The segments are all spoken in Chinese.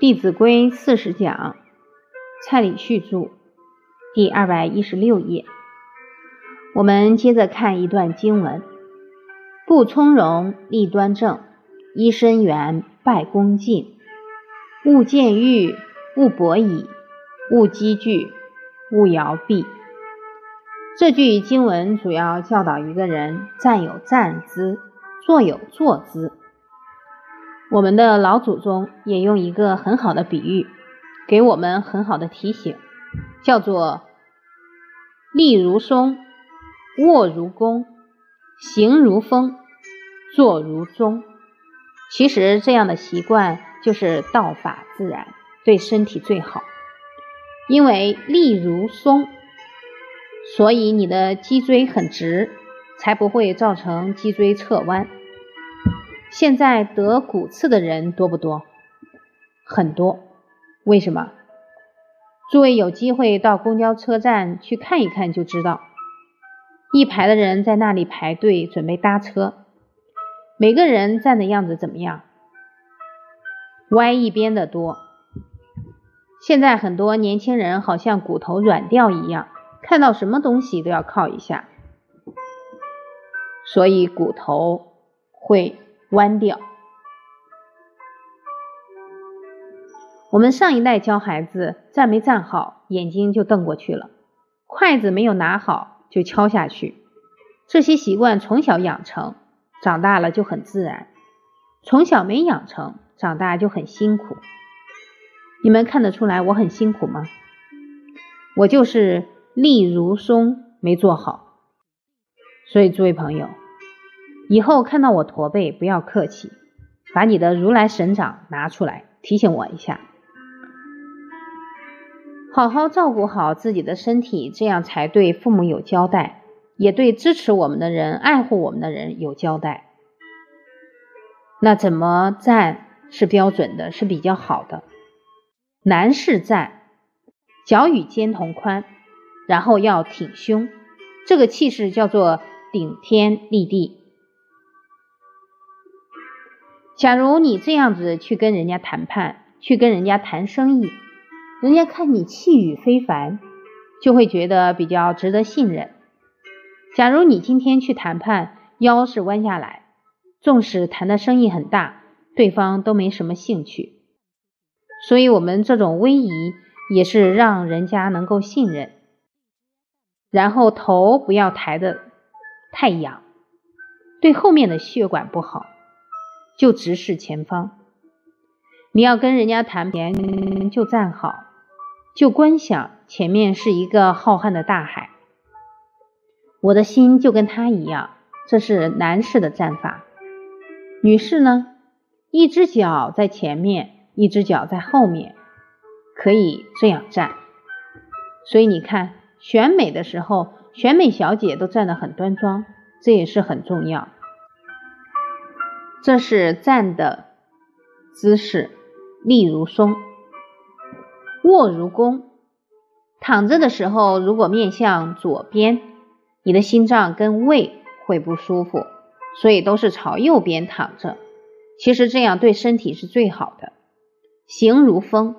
弟子规》四十讲，蔡礼旭著，第二百一十六页。我们接着看一段经文：不从容，立端正；揖深圆，拜恭敬；勿见欲，勿博矣；勿积聚，勿摇臂。这句经文主要教导一个人站有站姿，坐有坐姿。我们的老祖宗也用一个很好的比喻，给我们很好的提醒，叫做立如松，卧如弓，行如风，坐如钟。其实这样的习惯就是道法自然，对身体最好。因为立如松，所以你的脊椎很直，才不会造成脊椎侧弯。现在得骨刺的人多不多？很多。为什么？诸位有机会到公交车站去看一看就知道，一排的人在那里排队准备搭车，每个人站的样子怎么样？歪一边的多。现在很多年轻人好像骨头软掉一样，看到什么东西都要靠一下，所以骨头会。弯掉。我们上一代教孩子站没站好，眼睛就瞪过去了；筷子没有拿好，就敲下去。这些习惯从小养成，长大了就很自然；从小没养成，长大就很辛苦。你们看得出来我很辛苦吗？我就是立如松没做好。所以，诸位朋友。以后看到我驼背，不要客气，把你的如来神掌拿出来提醒我一下，好好照顾好自己的身体，这样才对父母有交代，也对支持我们的人、爱护我们的人有交代。那怎么站是标准的，是比较好的？男士站，脚与肩同宽，然后要挺胸，这个气势叫做顶天立地。假如你这样子去跟人家谈判，去跟人家谈生意，人家看你气宇非凡，就会觉得比较值得信任。假如你今天去谈判，腰是弯下来，纵使谈的生意很大，对方都没什么兴趣。所以，我们这种威仪也是让人家能够信任。然后头不要抬得太仰，对后面的血管不好。就直视前方，你要跟人家谈钱，就站好，就观想前面是一个浩瀚的大海。我的心就跟他一样，这是男士的站法。女士呢，一只脚在前面，一只脚在后面，可以这样站。所以你看，选美的时候，选美小姐都站得很端庄，这也是很重要。这是站的姿势，立如松，卧如弓。躺着的时候，如果面向左边，你的心脏跟胃会不舒服，所以都是朝右边躺着。其实这样对身体是最好的。行如风，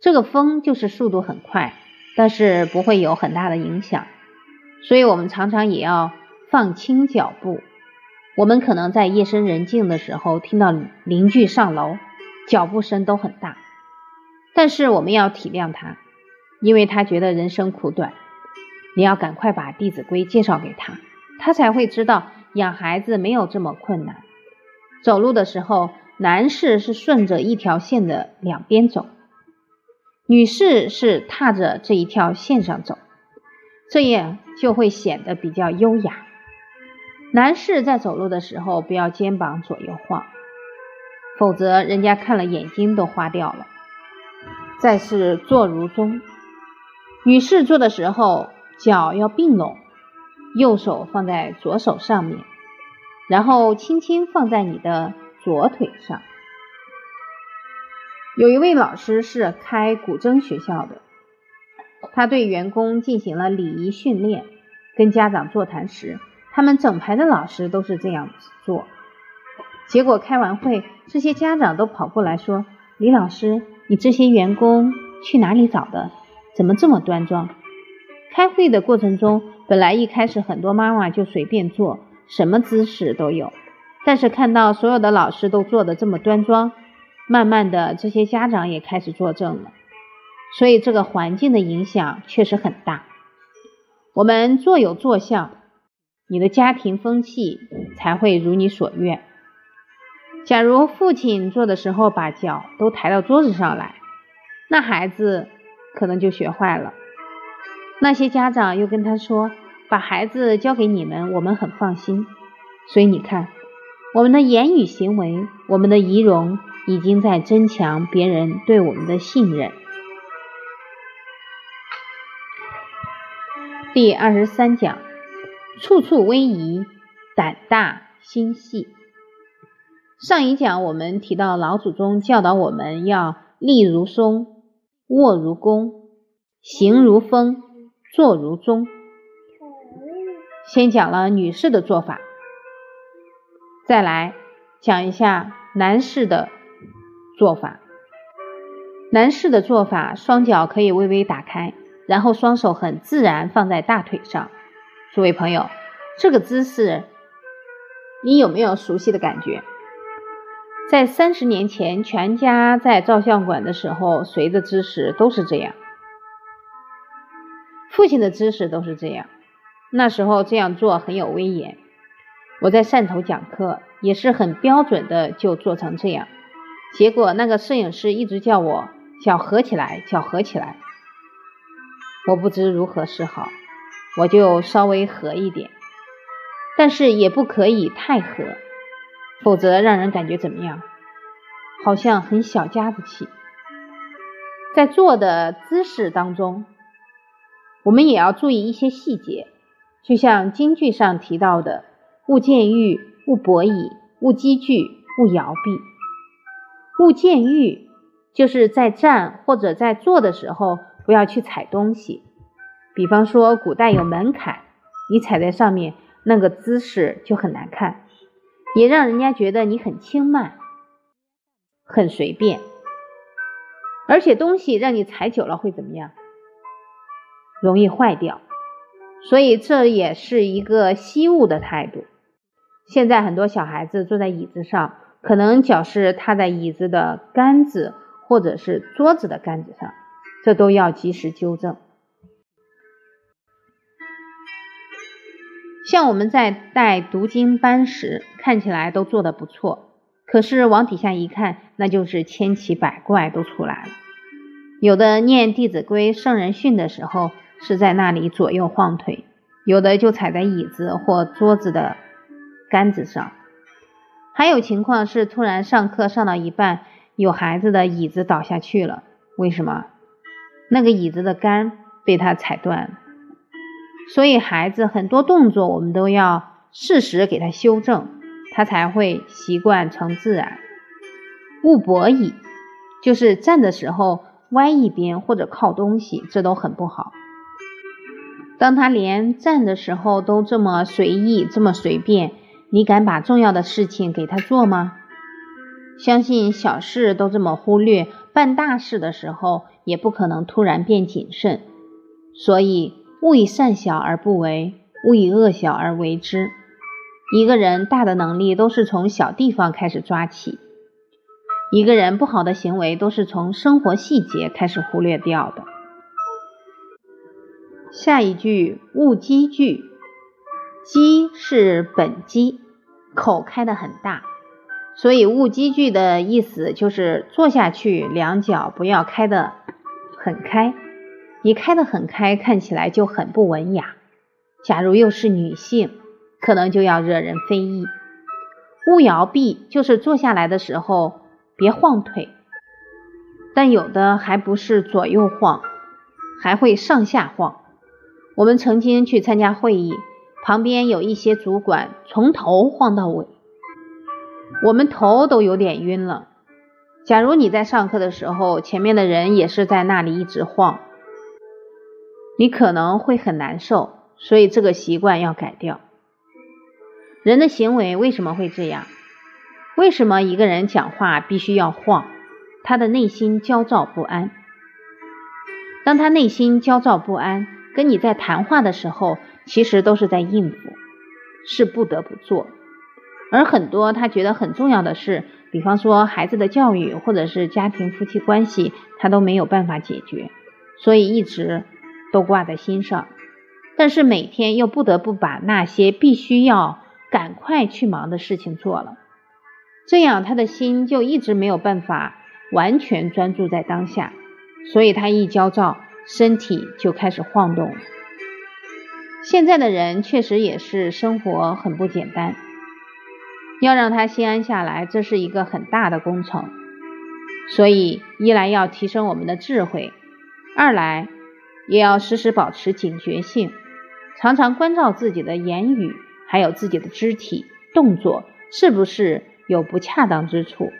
这个风就是速度很快，但是不会有很大的影响。所以我们常常也要放轻脚步。我们可能在夜深人静的时候听到邻居上楼，脚步声都很大，但是我们要体谅他，因为他觉得人生苦短，你要赶快把《弟子规》介绍给他，他才会知道养孩子没有这么困难。走路的时候，男士是顺着一条线的两边走，女士是踏着这一条线上走，这样就会显得比较优雅。男士在走路的时候，不要肩膀左右晃，否则人家看了眼睛都花掉了。再是坐如钟，女士坐的时候脚要并拢，右手放在左手上面，然后轻轻放在你的左腿上。有一位老师是开古筝学校的，他对员工进行了礼仪训练，跟家长座谈时。他们整排的老师都是这样做，结果开完会，这些家长都跑过来说：“李老师，你这些员工去哪里找的？怎么这么端庄？开会的过程中，本来一开始很多妈妈就随便坐，什么姿势都有，但是看到所有的老师都坐的这么端庄，慢慢的这些家长也开始作证了。所以这个环境的影响确实很大。我们坐有坐相，你的家庭风气才会如你所愿。假如父亲做的时候把脚都抬到桌子上来，那孩子可能就学坏了。那些家长又跟他说：“把孩子交给你们，我们很放心。”所以你看，我们的言语行为，我们的仪容，已经在增强别人对我们的信任。第二十三讲，处处威仪，胆大心细。上一讲我们提到老祖宗教导我们要立如松，卧如弓，行如风，坐如钟。先讲了女士的做法，再来讲一下男士的做法。男士的做法，双脚可以微微打开，然后双手很自然放在大腿上。诸位朋友，这个姿势你有没有熟悉的感觉？在三十年前，全家在照相馆的时候，谁的姿势都是这样。父亲的姿势都是这样。那时候这样做很有威严。我在汕头讲课，也是很标准的就做成这样。结果那个摄影师一直叫我脚合起来，脚合起来。我不知如何是好，我就稍微合一点，但是也不可以太合。否则让人感觉怎么样？好像很小家子气。在坐的姿势当中，我们也要注意一些细节，就像京剧上提到的“勿见玉，勿博倚，勿积聚，勿摇臂”。勿见玉，就是在站或者在坐的时候不要去踩东西。比方说，古代有门槛，你踩在上面，那个姿势就很难看。也让人家觉得你很轻慢，很随便，而且东西让你踩久了会怎么样？容易坏掉。所以这也是一个惜物的态度。现在很多小孩子坐在椅子上，可能脚是踏在椅子的杆子或者是桌子的杆子上，这都要及时纠正。像我们在带读经班时，看起来都做得不错，可是往底下一看，那就是千奇百怪都出来了。有的念《弟子规》《圣人训》的时候，是在那里左右晃腿；有的就踩在椅子或桌子的杆子上；还有情况是突然上课上到一半，有孩子的椅子倒下去了，为什么？那个椅子的杆被他踩断了。所以孩子很多动作，我们都要适时给他修正，他才会习惯成自然。勿跛倚，就是站的时候歪一边或者靠东西，这都很不好。当他连站的时候都这么随意、这么随便，你敢把重要的事情给他做吗？相信小事都这么忽略，办大事的时候也不可能突然变谨慎。所以。勿以善小而不为，勿以恶小而为之。一个人大的能力都是从小地方开始抓起，一个人不好的行为都是从生活细节开始忽略掉的。下一句勿积聚，积是本积，口开的很大，所以勿积聚的意思就是坐下去两脚不要开的很开。你开得很开，看起来就很不文雅。假如又是女性，可能就要惹人非议。勿摇臂，就是坐下来的时候别晃腿，但有的还不是左右晃，还会上下晃。我们曾经去参加会议，旁边有一些主管从头晃到尾，我们头都有点晕了。假如你在上课的时候，前面的人也是在那里一直晃。你可能会很难受，所以这个习惯要改掉。人的行为为什么会这样？为什么一个人讲话必须要晃？他的内心焦躁不安。当他内心焦躁不安，跟你在谈话的时候，其实都是在应付，是不得不做。而很多他觉得很重要的事，比方说孩子的教育，或者是家庭夫妻关系，他都没有办法解决，所以一直都挂在心上。但是每天又不得不把那些必须要赶快去忙的事情做了，这样他的心就一直没有办法完全专注在当下，所以他一焦躁，身体就开始晃动。现在的人确实也是生活很不简单。要让他心安下来，这是一个很大的工程。所以，一来要提升我们的智慧，二来也要时时保持警觉性，常常关照自己的言语，还有自己的肢体动作是不是有不恰当之处。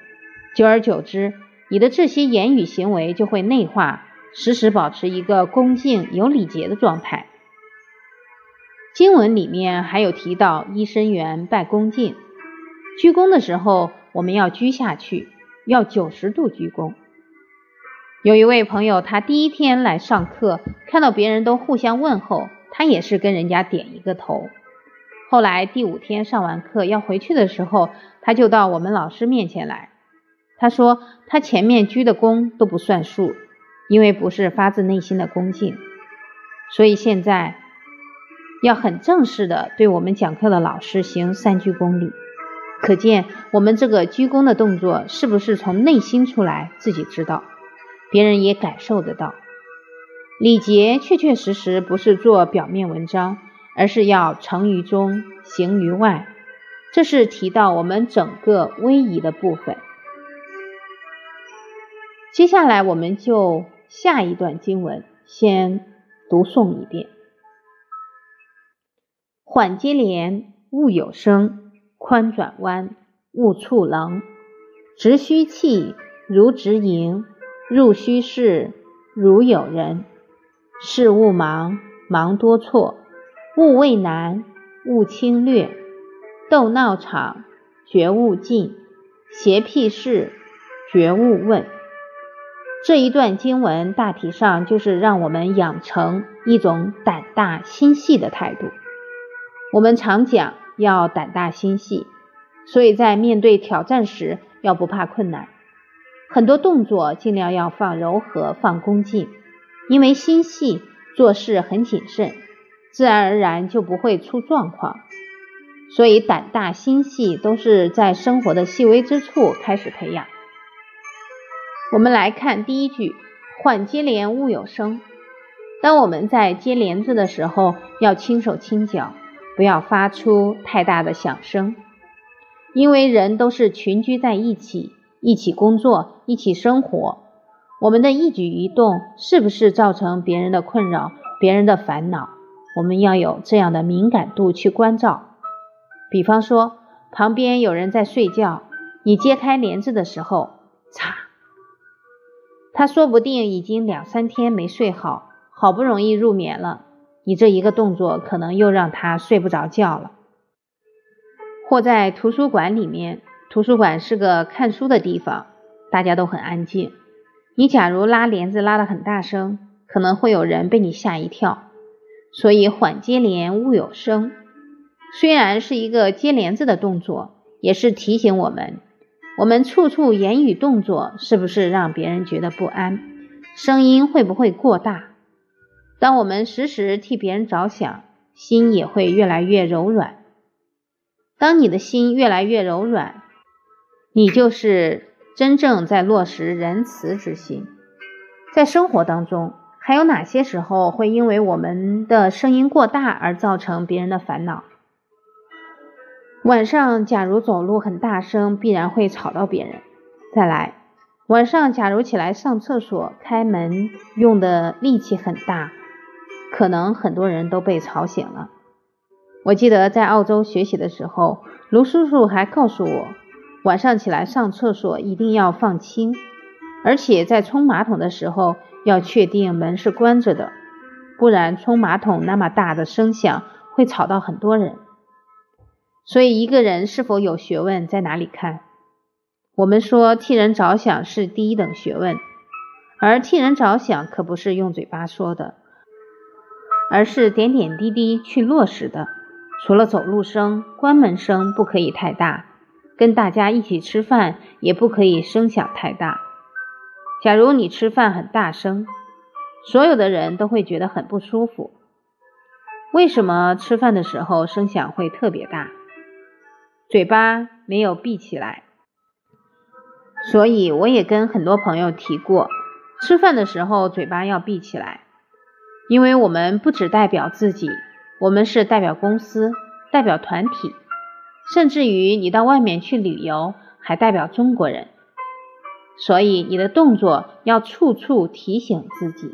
久而久之，你的这些言语行为就会内化，时时保持一个恭敬有礼节的状态。经文里面还有提到，揖生缘，拜恭敬。鞠躬的时候，我们要鞠下去，要九十度鞠躬。有一位朋友，他第一天来上课，看到别人都互相问候，他也是跟人家点一个头。后来第五天上完课要回去的时候，他就到我们老师面前来。他说他前面鞠的躬都不算数，因为不是发自内心的恭敬。所以现在要很正式的对我们讲课的老师行三鞠躬礼。可见我们这个鞠躬的动作是不是从内心出来，自己知道，别人也感受得到。礼节确确实实不是做表面文章，而是要成于中，行于外。这是提到我们整个威仪的部分。接下来我们就下一段经文先读诵一遍：缓接连，勿有声。宽转弯，勿触棱；直虚气，如直盈；入虚室，如有人。事勿忙，忙多错；勿畏难，勿轻略；斗闹场，绝勿进；邪僻事，绝勿问。这一段经文大体上就是让我们养成一种胆大心细的态度。我们常讲。要胆大心细，所以在面对挑战时要不怕困难，很多动作尽量要放柔和、放恭敬，因为心细做事很谨慎，自然而然就不会出状况。所以胆大心细都是在生活的细微之处开始培养。我们来看第一句：缓接连，勿有声。当我们在接帘子的时候，要轻手轻脚。不要发出太大的响声，因为人都是群居在一起，一起工作，一起生活。我们的一举一动是不是造成别人的困扰、别人的烦恼？我们要有这样的敏感度去关照。比方说，旁边有人在睡觉，你揭开帘子的时候，擦，他说不定已经两三天没睡好，好不容易入眠了。你这一个动作，可能又让他睡不着觉了。或在图书馆里面，图书馆是个看书的地方，大家都很安静。你假如拉帘子拉得很大声，可能会有人被你吓一跳。所以缓接帘，勿有声。虽然是一个接帘子的动作，也是提醒我们，我们处处言语动作是不是让别人觉得不安？声音会不会过大？当我们时时替别人着想，心也会越来越柔软。当你的心越来越柔软，你就是真正在落实仁慈之心。在生活当中，还有哪些时候会因为我们的声音过大而造成别人的烦恼？晚上假如走路很大声，必然会吵到别人。再来，晚上假如起来上厕所，开门用的力气很大。可能很多人都被吵醒了。我记得在澳洲学习的时候，卢叔叔还告诉我，晚上起来上厕所一定要放轻，而且在冲马桶的时候要确定门是关着的，不然冲马桶那么大的声响会吵到很多人。所以一个人是否有学问在哪里看？我们说替人着想是第一等学问，而替人着想可不是用嘴巴说的，而是点点滴滴去落实的。除了走路声、关门声不可以太大，跟大家一起吃饭也不可以声响太大。假如你吃饭很大声，所有的人都会觉得很不舒服。为什么吃饭的时候声响会特别大？嘴巴没有闭起来。所以我也跟很多朋友提过，吃饭的时候嘴巴要闭起来，因为我们不只代表自己，我们是代表公司、代表团体，甚至于你到外面去旅游，还代表中国人。所以你的动作要处处提醒自己。